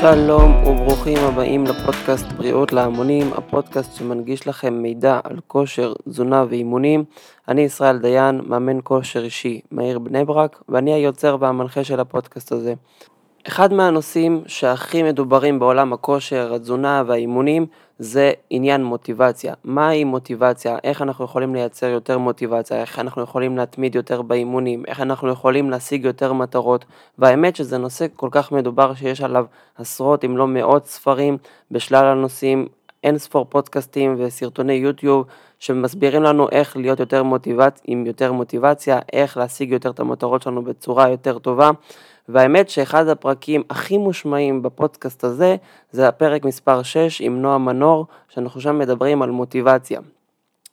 שלום וברוכים הבאים לפודקאסט בריאות להמונים, הפודקאסט שמנגיש לכם מידע על כושר, תזונה ואימונים. אני ישראל דיין, מאמן כושר אישי מהעיר בני ברק, ואני היוצר והמנחה של הפודקאסט הזה. אחד מהנושאים שהכי מדוברים בעולם הכושר, התזונה והאימונים זה עניין מוטיבציה. מהי מוטיבציה? איך אנחנו יכולים לייצר יותר מוטיבציה? איך אנחנו יכולים להתמיד יותר באימונים? איך אנחנו יכולים להשיג יותר מטרות? והאמת שזה נושא כל כך מדובר שיש עליו עשרות אם לא מאות ספרים בשלל הנושאים, אין ספור פודקאסטים וסרטוני יוטיוב שמסבירים לנו איך להיות יותר מוטיבציה, עם יותר מוטיבציה, איך להשיג יותר את המטרות שלנו בצורה יותר טובה. והאמת שאחד הפרקים הכי מושמעים בפודקאסט הזה זה הפרק מספר 6 עם נועה מנור, שאנחנו שם מדברים על מוטיבציה.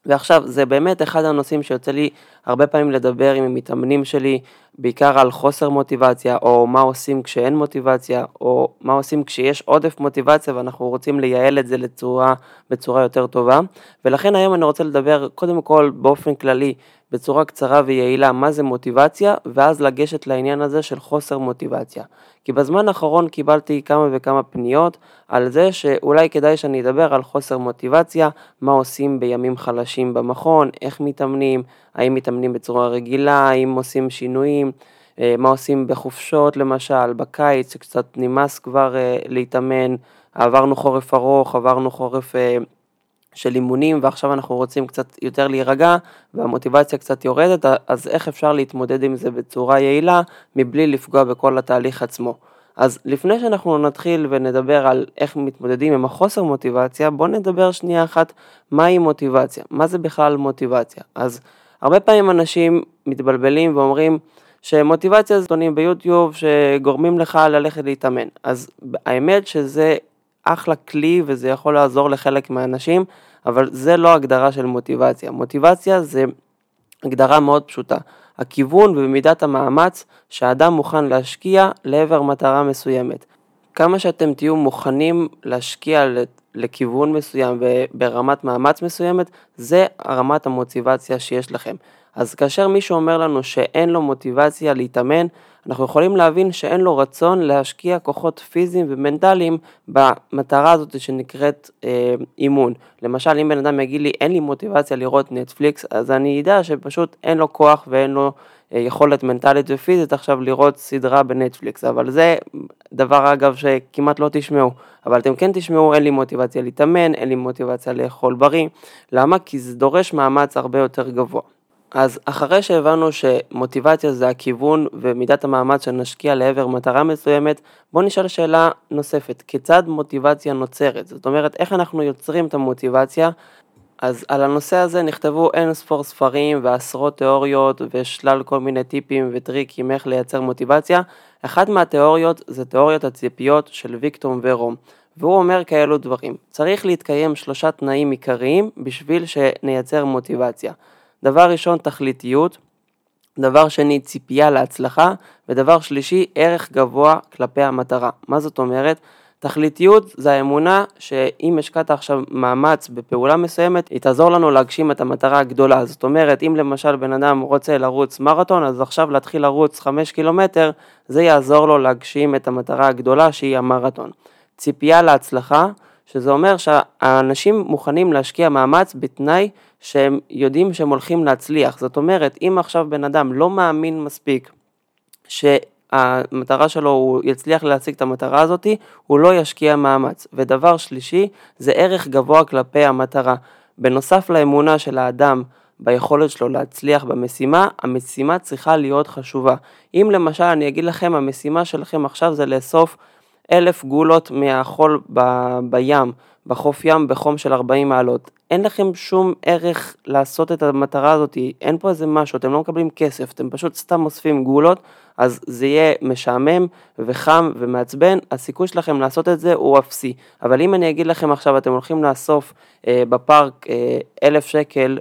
ועכשיו, זה באמת אחד הנושאים שיוצא לי הרבה פעמים לדבר עם המתאמנים שלי, בעיקר על חוסר מוטיבציה, או מה עושים כשאין מוטיבציה, או מה עושים כשיש עודף מוטיבציה ואנחנו רוצים לייעל את זה לצורה, בצורה יותר טובה. ולכן היום אני רוצה לדבר קודם כל באופן כללי בצורה קצרה ויעילה מה זה מוטיבציה, ואז לגשת לעניין הזה של חוסר מוטיבציה. כי בזמן האחרון קיבלתי כמה וכמה פניות על זה שאולי כדאי שאני אדבר על חוסר מוטיבציה, מה עושים בימים חלשים במכון, איך מתאמנים, האם מתאמנים בצורה רגילה, האם עושים שינויים, אה, מה עושים בחופשות למשל, בקיץ שקצת נמאס כבר אה, להתאמן, עברנו חורף ארוך, עברנו חורף אה, של אימונים ועכשיו אנחנו רוצים קצת יותר להירגע והמוטיבציה קצת יורדת, אז איך אפשר להתמודד עם זה בצורה יעילה מבלי לפגוע בכל התהליך עצמו. אז לפני שאנחנו נתחיל ונדבר על איך מתמודדים עם החוסר מוטיבציה, בואו נדבר שנייה אחת מהי מוטיבציה, מה זה בכלל מוטיבציה. אז הרבה פעמים אנשים מתבלבלים ואומרים שמוטיבציה זה סרטונים ביוטיוב שגורמים לך ללכת להתאמן. אז האמת שזה אחלה כלי וזה יכול לעזור לחלק מהאנשים, אבל זה לא הגדרה של מוטיבציה. מוטיבציה זה הגדרה מאוד פשוטה. הכיוון ובמידת המאמץ שהאדם מוכן להשקיע לעבר מטרה מסוימת. כמה שאתם תהיו מוכנים להשקיע לכיוון מסוים וברמת מאמץ מסוימת, זה רמת המוטיבציה שיש לכם. אז כאשר מישהו אומר לנו שאין לו מוטיבציה להתאמן, אנחנו יכולים להבין שאין לו רצון להשקיע כוחות פיזיים ומנטליים במטרה הזאת שנקראת אה, אימון. למשל, אם בן אדם יגיד לי אין לי מוטיבציה לראות נטפליקס, אז אני אדע שפשוט אין לו כוח ואין לו אה, יכולת מנטלית ופיזית עכשיו לראות סדרה בנטפליקס, אבל זה דבר אגב שכמעט לא תשמעו, אבל אתם כן תשמעו אין לי מוטיבציה להתאמן, אין לי מוטיבציה לאכול בריא, למה? כי זה דורש מאמץ הרבה יותר גבוה. אז אחרי שהבנו שמוטיבציה זה הכיוון ומידת המאמץ שנשקיע לעבר מטרה מסוימת, בואו נשאל שאלה נוספת, כיצד מוטיבציה נוצרת? זאת אומרת, איך אנחנו יוצרים את המוטיבציה? אז על הנושא הזה נכתבו אין ספור ספרים ועשרות תיאוריות ושלל כל מיני טיפים וטריקים איך לייצר מוטיבציה. אחת מהתיאוריות זה תיאוריית הציפיות של ויקטור ורום. והוא אומר כאלו דברים, צריך להתקיים שלושה תנאים עיקריים בשביל שנייצר מוטיבציה. דבר ראשון, תכליתיות, דבר שני, ציפייה להצלחה, ודבר שלישי, ערך גבוה כלפי המטרה. מה זאת אומרת? תכליתיות זה האמונה שאם השקעת עכשיו מאמץ בפעולה מסוימת, היא תעזור לנו להגשים את המטרה הגדולה. זאת אומרת, אם למשל בן אדם רוצה לרוץ מרתון, אז עכשיו להתחיל לרוץ 5 קילומטר, זה יעזור לו להגשים את המטרה הגדולה שהיא המרתון. ציפייה להצלחה, שזה אומר שהאנשים מוכנים להשקיע מאמץ בתנאי שהם יודעים שהם הולכים להצליח. זאת אומרת, אם עכשיו בן אדם לא מאמין מספיק שהמטרה שלו הוא יצליח להשיג את המטרה הזאתי, הוא לא ישקיע מאמץ. ודבר שלישי, זה ערך גבוה כלפי המטרה. בנוסף לאמונה של האדם ביכולת שלו להצליח במשימה, המשימה צריכה להיות חשובה. אם למשל אני אגיד לכם, המשימה שלכם עכשיו זה לאסוף אלף גולות מהחול ב- בים, בחוף ים בחום של 40 מעלות. אין לכם שום ערך לעשות את המטרה הזאת, אין פה איזה משהו, אתם לא מקבלים כסף, אתם פשוט סתם אוספים גולות, אז זה יהיה משעמם וחם ומעצבן, הסיכוי שלכם לעשות את זה הוא אפסי. אבל אם אני אגיד לכם עכשיו, אתם הולכים לאסוף אה, בפארק אה, אלף שקל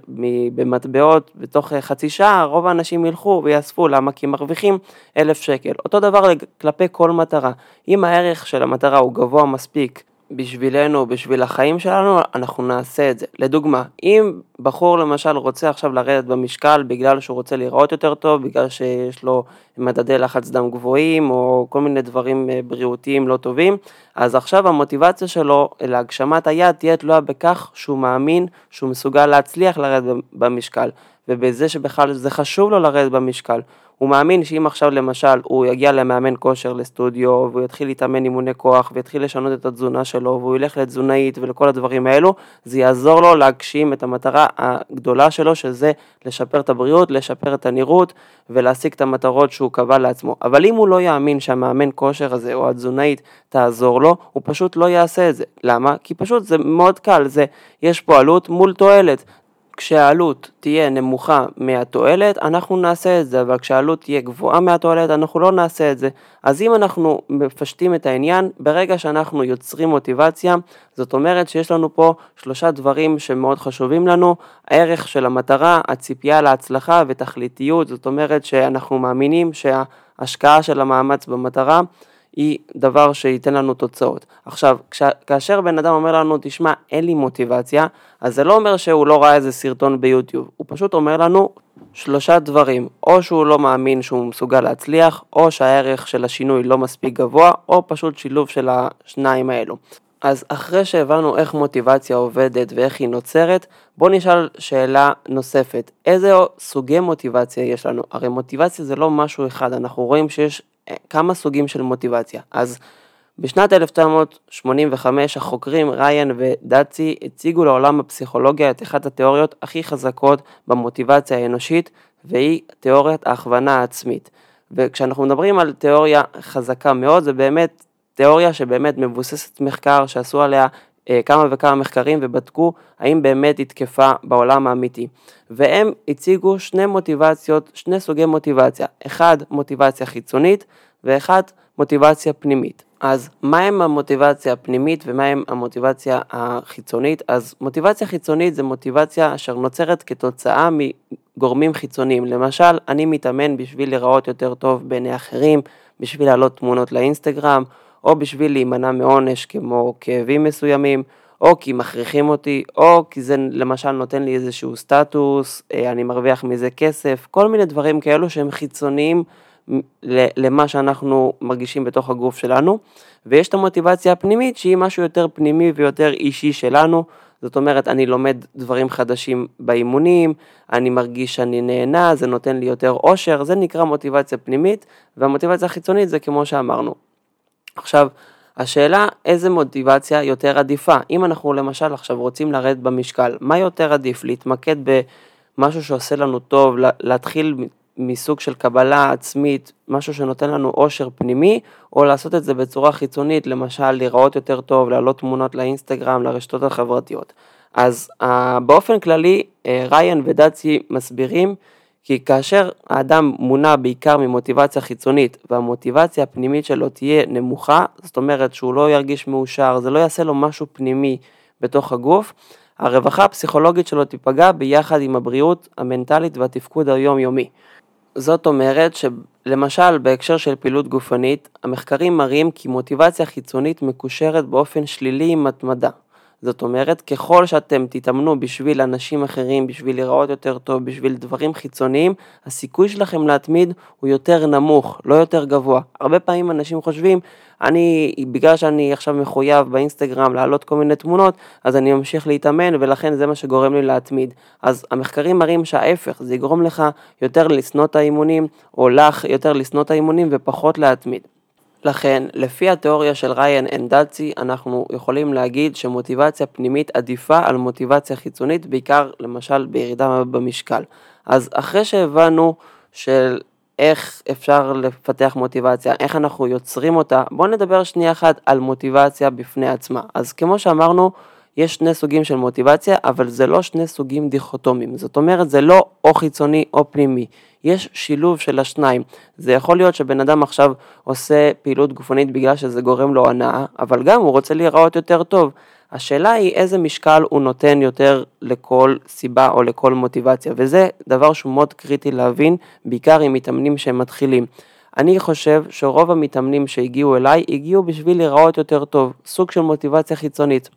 במטבעות בתוך אה, חצי שעה, רוב האנשים ילכו ויאספו, למה? כי מרוויחים אלף שקל. אותו דבר כלפי כל מטרה. אם הערך של המטרה הוא גבוה מספיק, בשבילנו, בשביל החיים שלנו, אנחנו נעשה את זה. לדוגמה, אם בחור למשל רוצה עכשיו לרדת במשקל בגלל שהוא רוצה להיראות יותר טוב, בגלל שיש לו מדדי לחץ דם גבוהים או כל מיני דברים אה, בריאותיים לא טובים, אז עכשיו המוטיבציה שלו להגשמת היד תהיה תלויה בכך שהוא מאמין שהוא מסוגל להצליח לרדת במשקל, ובזה שבכלל זה חשוב לו לרדת במשקל. הוא מאמין שאם עכשיו למשל הוא יגיע למאמן כושר לסטודיו והוא יתחיל להתאמן אימוני כוח ויתחיל לשנות את התזונה שלו והוא ילך לתזונאית ולכל הדברים האלו, זה יעזור לו להגשים את המטרה הגדולה שלו שזה לשפר את הבריאות, לשפר את הנראות ולהשיג את המטרות שהוא קבע לעצמו. אבל אם הוא לא יאמין שהמאמן כושר הזה או התזונאית תעזור לו, הוא פשוט לא יעשה את זה. למה? כי פשוט זה מאוד קל, זה, יש פה עלות מול תועלת. כשהעלות תהיה נמוכה מהתועלת, אנחנו נעשה את זה, אבל כשהעלות תהיה גבוהה מהתועלת, אנחנו לא נעשה את זה. אז אם אנחנו מפשטים את העניין, ברגע שאנחנו יוצרים מוטיבציה, זאת אומרת שיש לנו פה שלושה דברים שמאוד חשובים לנו, הערך של המטרה, הציפייה להצלחה ותכליתיות, זאת אומרת שאנחנו מאמינים שההשקעה של המאמץ במטרה היא דבר שייתן לנו תוצאות. עכשיו, כש, כאשר בן אדם אומר לנו, תשמע, אין לי מוטיבציה, אז זה לא אומר שהוא לא ראה איזה סרטון ביוטיוב, הוא פשוט אומר לנו שלושה דברים, או שהוא לא מאמין שהוא מסוגל להצליח, או שהערך של השינוי לא מספיק גבוה, או פשוט שילוב של השניים האלו. אז אחרי שהבנו איך מוטיבציה עובדת ואיך היא נוצרת, בואו נשאל שאלה נוספת, איזה סוגי מוטיבציה יש לנו? הרי מוטיבציה זה לא משהו אחד, אנחנו רואים שיש כמה סוגים של מוטיבציה. אז בשנת 1985 החוקרים ריין ודאצי הציגו לעולם הפסיכולוגיה את אחת התיאוריות הכי חזקות במוטיבציה האנושית, והיא תיאוריית ההכוונה העצמית. וכשאנחנו מדברים על תיאוריה חזקה מאוד, זה באמת תיאוריה שבאמת מבוססת מחקר שעשו עליה כמה וכמה מחקרים ובדקו האם באמת היא תקפה בעולם האמיתי. והם הציגו שני מוטיבציות, שני סוגי מוטיבציה, אחד מוטיבציה חיצונית ואחד מוטיבציה פנימית. אז מהם המוטיבציה הפנימית ומהם המוטיבציה החיצונית? אז מוטיבציה חיצונית זה מוטיבציה אשר נוצרת כתוצאה מגורמים חיצוניים. למשל, אני מתאמן בשביל להיראות יותר טוב בעיני אחרים, בשביל להעלות תמונות לאינסטגרם, או בשביל להימנע מעונש כמו כאבים מסוימים, או כי מכריחים אותי, או כי זה למשל נותן לי איזשהו סטטוס, אה, אני מרוויח מזה כסף, כל מיני דברים כאלו שהם חיצוניים למה שאנחנו מרגישים בתוך הגוף שלנו. ויש את המוטיבציה הפנימית שהיא משהו יותר פנימי ויותר אישי שלנו, זאת אומרת, אני לומד דברים חדשים באימונים, אני מרגיש שאני נהנה, זה נותן לי יותר אושר, זה נקרא מוטיבציה פנימית, והמוטיבציה החיצונית זה כמו שאמרנו, עכשיו, השאלה איזה מוטיבציה יותר עדיפה. אם אנחנו למשל עכשיו רוצים לרדת במשקל, מה יותר עדיף? להתמקד במשהו שעושה לנו טוב, להתחיל מסוג של קבלה עצמית, משהו שנותן לנו אושר פנימי, או לעשות את זה בצורה חיצונית, למשל להיראות יותר טוב, להעלות תמונות לאינסטגרם, לרשתות החברתיות. אז באופן כללי, אה, ריין ודאצי מסבירים כי כאשר האדם מונע בעיקר ממוטיבציה חיצונית והמוטיבציה הפנימית שלו תהיה נמוכה, זאת אומרת שהוא לא ירגיש מאושר, זה לא יעשה לו משהו פנימי בתוך הגוף, הרווחה הפסיכולוגית שלו תיפגע ביחד עם הבריאות המנטלית והתפקוד היומיומי. זאת אומרת שלמשל בהקשר של פעילות גופנית, המחקרים מראים כי מוטיבציה חיצונית מקושרת באופן שלילי עם התמדה. זאת אומרת, ככל שאתם תתאמנו בשביל אנשים אחרים, בשביל להיראות יותר טוב, בשביל דברים חיצוניים, הסיכוי שלכם להתמיד הוא יותר נמוך, לא יותר גבוה. הרבה פעמים אנשים חושבים, אני, בגלל שאני עכשיו מחויב באינסטגרם להעלות כל מיני תמונות, אז אני ממשיך להתאמן ולכן זה מה שגורם לי להתמיד. אז המחקרים מראים שההפך, זה יגרום לך יותר לשנוא את האימונים, או לך יותר לשנוא את האימונים ופחות להתמיד. לכן, לפי התיאוריה של ריין אנדלצי, אנחנו יכולים להגיד שמוטיבציה פנימית עדיפה על מוטיבציה חיצונית, בעיקר למשל בירידה במשקל. אז אחרי שהבנו של איך אפשר לפתח מוטיבציה, איך אנחנו יוצרים אותה, בואו נדבר שנייה אחת על מוטיבציה בפני עצמה. אז כמו שאמרנו, יש שני סוגים של מוטיבציה, אבל זה לא שני סוגים דיכוטומיים. זאת אומרת, זה לא או חיצוני או פנימי. יש שילוב של השניים. זה יכול להיות שבן אדם עכשיו עושה פעילות גופנית בגלל שזה גורם לו הנאה, אבל גם הוא רוצה להיראות יותר טוב. השאלה היא איזה משקל הוא נותן יותר לכל סיבה או לכל מוטיבציה, וזה דבר שהוא מאוד קריטי להבין, בעיקר עם מתאמנים שהם מתחילים. אני חושב שרוב המתאמנים שהגיעו אליי, הגיעו בשביל להיראות יותר טוב, סוג של מוטיבציה חיצונית.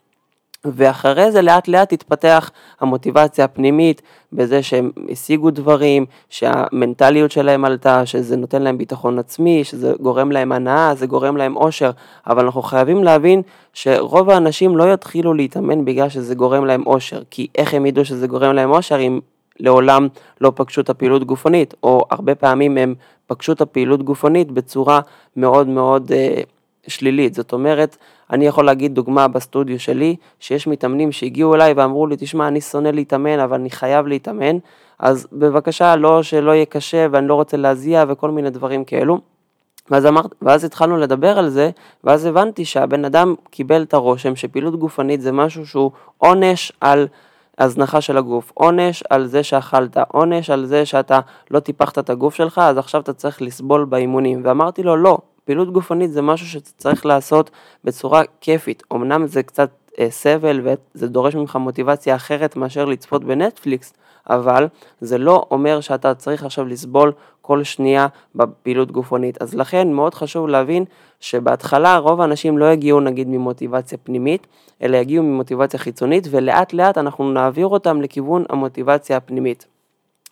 ואחרי זה לאט לאט התפתח המוטיבציה הפנימית בזה שהם השיגו דברים, שהמנטליות שלהם עלתה, שזה נותן להם ביטחון עצמי, שזה גורם להם הנאה, זה גורם להם אושר, אבל אנחנו חייבים להבין שרוב האנשים לא יתחילו להתאמן בגלל שזה גורם להם אושר, כי איך הם ידעו שזה גורם להם אושר אם לעולם לא פגשו את הפעילות גופנית, או הרבה פעמים הם פגשו את הפעילות גופנית בצורה מאוד מאוד אה, שלילית, זאת אומרת, אני יכול להגיד דוגמה בסטודיו שלי, שיש מתאמנים שהגיעו אליי ואמרו לי, תשמע, אני שונא להתאמן, אבל אני חייב להתאמן, אז בבקשה, לא שלא יהיה קשה ואני לא רוצה להזיע וכל מיני דברים כאלו. ואז, אמר, ואז התחלנו לדבר על זה, ואז הבנתי שהבן אדם קיבל את הרושם שפעילות גופנית זה משהו שהוא עונש על הזנחה של הגוף, עונש על זה שאכלת, עונש על זה שאתה לא טיפחת את הגוף שלך, אז עכשיו אתה צריך לסבול באימונים. ואמרתי לו, לא, פעילות גופנית זה משהו שצריך לעשות בצורה כיפית. אמנם זה קצת אה, סבל וזה דורש ממך מוטיבציה אחרת מאשר לצפות בנטפליקס, אבל זה לא אומר שאתה צריך עכשיו לסבול כל שנייה בפעילות גופנית. אז לכן מאוד חשוב להבין שבהתחלה רוב האנשים לא יגיעו נגיד ממוטיבציה פנימית, אלא יגיעו ממוטיבציה חיצונית, ולאט לאט אנחנו נעביר אותם לכיוון המוטיבציה הפנימית.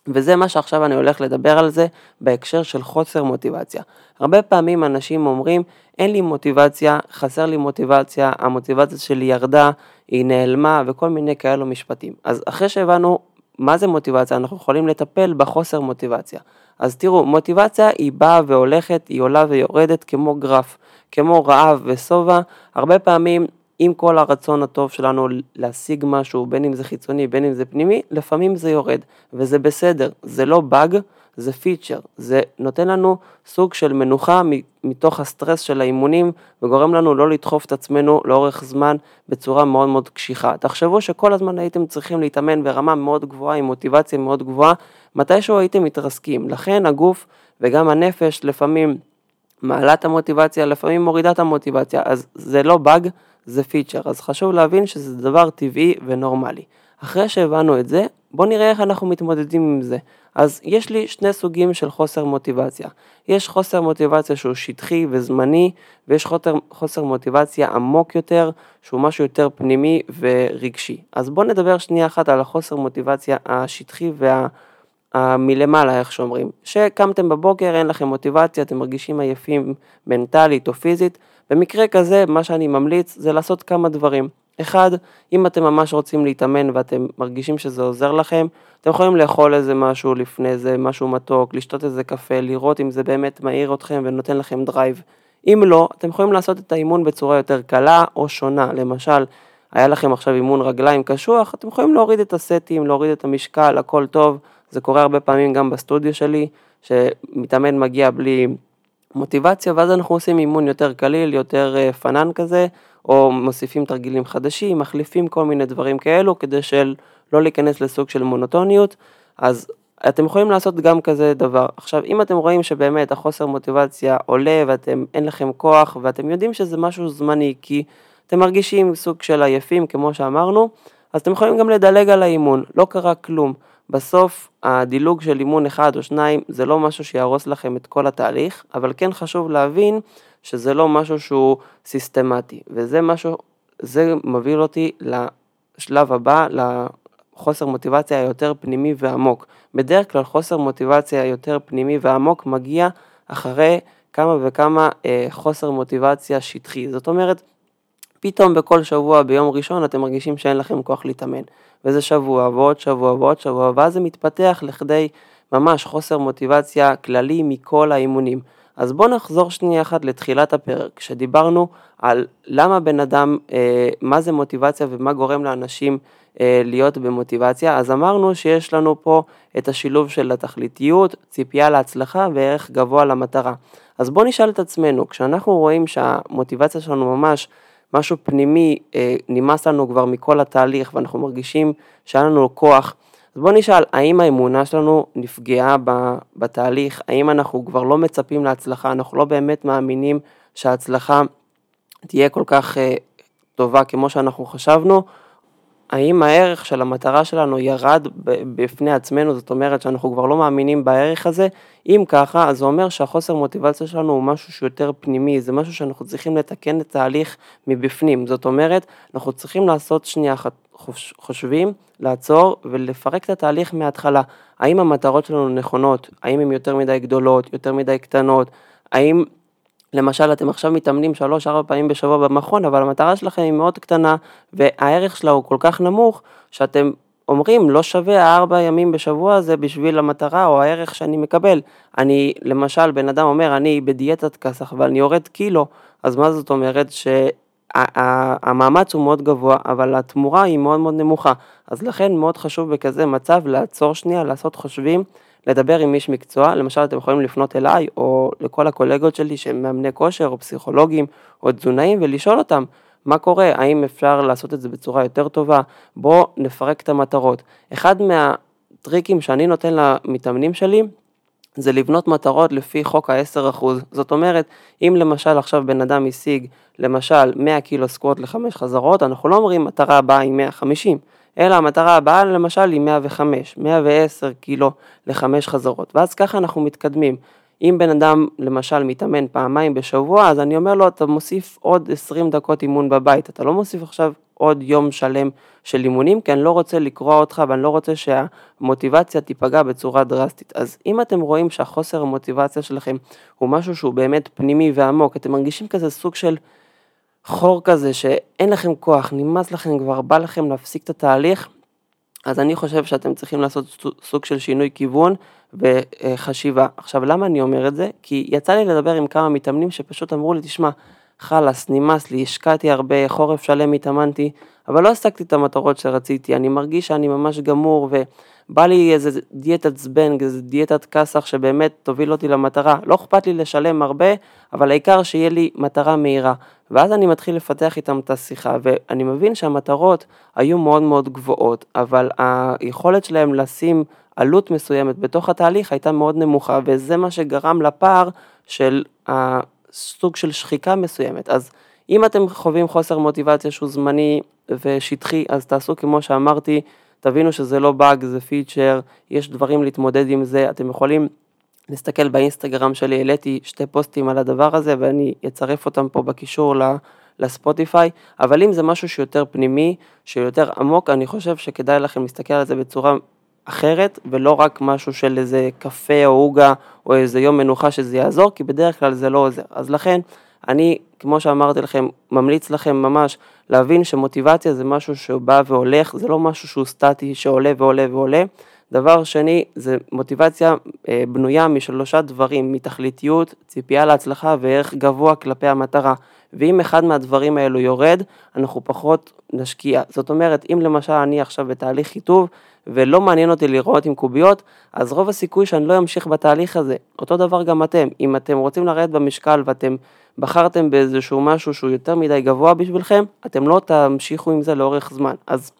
וזה מה שעכשיו אני הולך לדבר על זה בהקשר של חוסר מוטיבציה. הרבה פעמים אנשים אומרים, אין לי מוטיבציה, חסר לי מוטיבציה, המוטיבציה שלי ירדה, היא נעלמה וכל מיני כאלו משפטים. אז אחרי שהבנו מה זה מוטיבציה, אנחנו יכולים לטפל בחוסר מוטיבציה. אז תראו, מוטיבציה היא באה והולכת, היא עולה ויורדת כמו גרף, כמו רעב ושובע. הרבה פעמים עם כל הרצון הטוב שלנו להשיג משהו, בין אם זה חיצוני, בין אם זה פנימי, לפעמים זה יורד, וזה בסדר, זה לא באג, זה פיצ'ר, זה נותן לנו סוג של מנוחה מתוך הסטרס של האימונים, וגורם לנו לא לדחוף את עצמנו לאורך זמן בצורה מאוד מאוד קשיחה. תחשבו שכל הזמן הייתם צריכים להתאמן ברמה מאוד גבוהה, עם מוטיבציה מאוד גבוהה, מתישהו הייתם מתרסקים. לכן הגוף וגם הנפש לפעמים מעלה את המוטיבציה, לפעמים מורידה את המוטיבציה, אז זה לא באג, זה פיצ'ר, אז חשוב להבין שזה דבר טבעי ונורמלי. אחרי שהבנו את זה, בואו נראה איך אנחנו מתמודדים עם זה. אז יש לי שני סוגים של חוסר מוטיבציה. יש חוסר מוטיבציה שהוא שטחי וזמני, ויש חוסר, חוסר מוטיבציה עמוק יותר, שהוא משהו יותר פנימי ורגשי. אז בואו נדבר שנייה אחת על החוסר מוטיבציה השטחי וה... מלמעלה, איך שאומרים. שקמתם בבוקר, אין לכם מוטיבציה, אתם מרגישים עייפים מנטלית או פיזית, במקרה כזה, מה שאני ממליץ זה לעשות כמה דברים. אחד, אם אתם ממש רוצים להתאמן ואתם מרגישים שזה עוזר לכם, אתם יכולים לאכול איזה משהו לפני זה, משהו מתוק, לשתות איזה קפה, לראות אם זה באמת מעיר אתכם ונותן לכם drive. אם לא, אתם יכולים לעשות את האימון בצורה יותר קלה או שונה. למשל, היה לכם עכשיו אימון רגליים קשוח, אתם יכולים להוריד את הסטים, להוריד את המשקל, הכל טוב. זה קורה הרבה פעמים גם בסטודיו שלי, שמתאמן מגיע בלי מוטיבציה, ואז אנחנו עושים אימון יותר קליל, יותר אה, פנן כזה, או מוסיפים תרגילים חדשים, מחליפים כל מיני דברים כאלו, כדי של לא להיכנס לסוג של מונוטוניות, אז אתם יכולים לעשות גם כזה דבר. עכשיו, אם אתם רואים שבאמת החוסר מוטיבציה עולה ואתם אין לכם כוח ואתם יודעים שזה משהו זמני, כי אתם מרגישים סוג של עייפים, כמו שאמרנו, אז אתם יכולים גם לדלג על האימון, לא קרה כלום. בסוף הדילוג של אימון אחד או שניים זה לא משהו שיהרוס לכם את כל התהליך, אבל כן חשוב להבין שזה לא משהו שהוא סיסטמטי, וזה משהו, זה מוביל אותי לשלב הבא, לחוסר מוטיבציה היותר פנימי ועמוק. בדרך כלל חוסר מוטיבציה יותר פנימי ועמוק מגיע אחרי כמה וכמה אה, חוסר מוטיבציה שטחי. זאת אומרת, פתאום בכל שבוע ביום ראשון אתם מרגישים שאין לכם כוח להתאמן. וזה שבוע ועוד שבוע ועוד שבוע, ואז זה מתפתח לכדי ממש חוסר מוטיבציה כללי מכל האימונים. אז בואו נחזור שנייה אחת לתחילת הפרק, כשדיברנו על למה בן אדם, אה, מה זה מוטיבציה ומה גורם לאנשים אה, להיות במוטיבציה, אז אמרנו שיש לנו פה את השילוב של התכליתיות, ציפייה להצלחה וערך גבוה למטרה. אז בואו נשאל את עצמנו, כשאנחנו רואים שהמוטיבציה שלנו ממש משהו פנימי אה, נמאס לנו כבר מכל התהליך ואנחנו מרגישים שהיה לנו כוח, אז בואו נשאל, האם האמונה שלנו נפגעה בתהליך? האם אנחנו כבר לא מצפים להצלחה? אנחנו לא באמת מאמינים שההצלחה תהיה כל כך אה, טובה כמו שאנחנו חשבנו? האם הערך של המטרה שלנו ירד בפני עצמנו, זאת אומרת שאנחנו כבר לא מאמינים בערך הזה? אם ככה, אז זה אומר שהחוסר מוטיבציה שלנו הוא משהו שהוא יותר פנימי, זה משהו שאנחנו צריכים לתקן את ההליך מבפנים. זאת אומרת, אנחנו צריכים לעשות שנייה אחת חושבים, לעצור ולפרק את התהליך מההתחלה. האם המטרות שלנו נכונות? האם הן יותר מדי גדולות, יותר מדי קטנות? האם למשל, אתם עכשיו מתאמנים 3-4 פעמים בשבוע במכון, אבל המטרה שלכם היא מאוד קטנה, והערך שלה הוא כל כך נמוך, שאתם אומרים, לא שווה הארבע ימים בשבוע הזה בשביל המטרה או הערך שאני מקבל. אני, למשל, בן אדם אומר, אני בדיאטת כסח, אבל אני יורד קילו, אז מה זאת אומרת? שהמאמץ הוא מאוד גבוה, אבל התמורה היא מאוד מאוד נמוכה. אז לכן מאוד חשוב בכזה מצב לעצור שנייה, לעשות חושבים. לדבר עם איש מקצוע, למשל אתם יכולים לפנות אליי או לכל הקולגות שלי שהם מאמני כושר או פסיכולוגים או תזונאים ולשאול אותם מה קורה, האם אפשר לעשות את זה בצורה יותר טובה, בואו נפרק את המטרות. אחד מהטריקים שאני נותן למתאמנים שלי זה לבנות מטרות לפי חוק ה-10%. זאת אומרת, אם למשל עכשיו בן אדם השיג למשל 100 קילו סקווט לחמש חזרות, אנחנו לא אומרים מטרה הבאה היא 150, אלא המטרה הבאה למשל היא 105, 110 קילו לחמש חזרות, ואז ככה אנחנו מתקדמים. אם בן אדם למשל מתאמן פעמיים בשבוע, אז אני אומר לו, אתה מוסיף עוד 20 דקות אימון בבית, אתה לא מוסיף עכשיו עוד יום שלם של אימונים, כי אני לא רוצה לקרוע אותך ואני לא רוצה שהמוטיבציה תיפגע בצורה דרסטית. אז אם אתם רואים שהחוסר המוטיבציה שלכם הוא משהו שהוא באמת פנימי ועמוק, אתם מרגישים כזה סוג של חור כזה שאין לכם כוח, נמאס לכם כבר, בא לכם להפסיק את התהליך, אז אני חושב שאתם צריכים לעשות סוג של שינוי כיוון וחשיבה. עכשיו, למה אני אומר את זה? כי יצא לי לדבר עם כמה מתאמנים שפשוט אמרו לי, תשמע, חלאס, נמאס לי, השקעתי הרבה, חורף שלם התאמנתי, אבל לא השגתי את המטרות שרציתי, אני מרגיש שאני ממש גמור ובא לי איזה דיאטת זבנג, איזה דיאטת כסח שבאמת תוביל אותי למטרה. לא אכפת לי לשלם הרבה, אבל העיקר שיהיה לי מטרה מהירה. ואז אני מתחיל לפתח איתם את השיחה, ואני מבין שהמטרות היו מאוד מאוד גבוהות, אבל היכולת שלהם לשים עלות מסוימת בתוך התהליך הייתה מאוד נמוכה, וזה מה שגרם לפער של סוג של שחיקה מסוימת. אז אם אתם חווים חוסר מוטיבציה שהוא זמני ושטחי, אז תעשו כמו שאמרתי, תבינו שזה לא באג, זה פיצ'ר, יש דברים להתמודד עם זה, אתם יכולים להסתכל באינסטגרם שלי, העליתי שתי פוסטים על הדבר הזה ואני אצרף אותם פה בקישור לספוטיפיי, אבל אם זה משהו שיותר פנימי, שיותר עמוק, אני חושב שכדאי לכם להסתכל על זה בצורה אחרת, ולא רק משהו של איזה קפה או עוגה או איזה יום מנוחה שזה יעזור, כי בדרך כלל זה לא עוזר. אז לכן, אני, כמו שאמרתי לכם, ממליץ לכם ממש להבין שמוטיבציה זה משהו שבא והולך, זה לא משהו שהוא סטטי שעולה ועולה ועולה. דבר שני, זה מוטיבציה אה, בנויה משלושה דברים, מתכליתיות, ציפייה להצלחה וערך גבוה כלפי המטרה. ואם אחד מהדברים האלו יורד, אנחנו פחות נשקיע. זאת אומרת, אם למשל אני עכשיו בתהליך חיטוב, ולא מעניין אותי לראות עם קוביות, אז רוב הסיכוי שאני לא אמשיך בתהליך הזה. אותו דבר גם אתם, אם אתם רוצים לרדת במשקל ואתם בחרתם באיזשהו משהו שהוא יותר מדי גבוה בשבילכם, אתם לא תמשיכו עם זה לאורך זמן. אז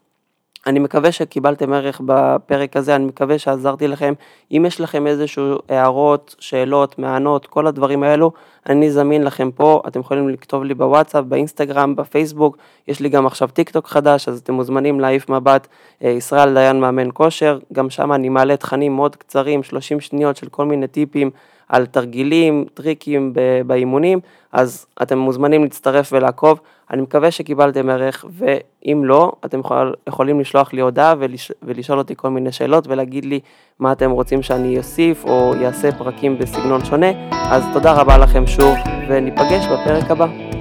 אני מקווה שקיבלתם ערך בפרק הזה, אני מקווה שעזרתי לכם. אם יש לכם איזשהו הערות, שאלות, מענות, כל הדברים האלו, אני זמין לכם פה, אתם יכולים לכתוב לי בוואטסאפ, באינסטגרם, בפייסבוק, יש לי גם עכשיו טיק טוק חדש, אז אתם מוזמנים להעיף מבט, אה, ישראל דיין מאמן כושר, גם שם אני מעלה תכנים מאוד קצרים, 30 שניות של כל מיני טיפים. על תרגילים, טריקים באימונים, אז אתם מוזמנים להצטרף ולעקוב. אני מקווה שקיבלתם ערך, ואם לא, אתם יכול, יכולים לשלוח לי הודעה ולש, ולשאול אותי כל מיני שאלות ולהגיד לי מה אתם רוצים שאני אוסיף או אעשה פרקים בסגנון שונה. אז תודה רבה לכם שוב, וניפגש בפרק הבא.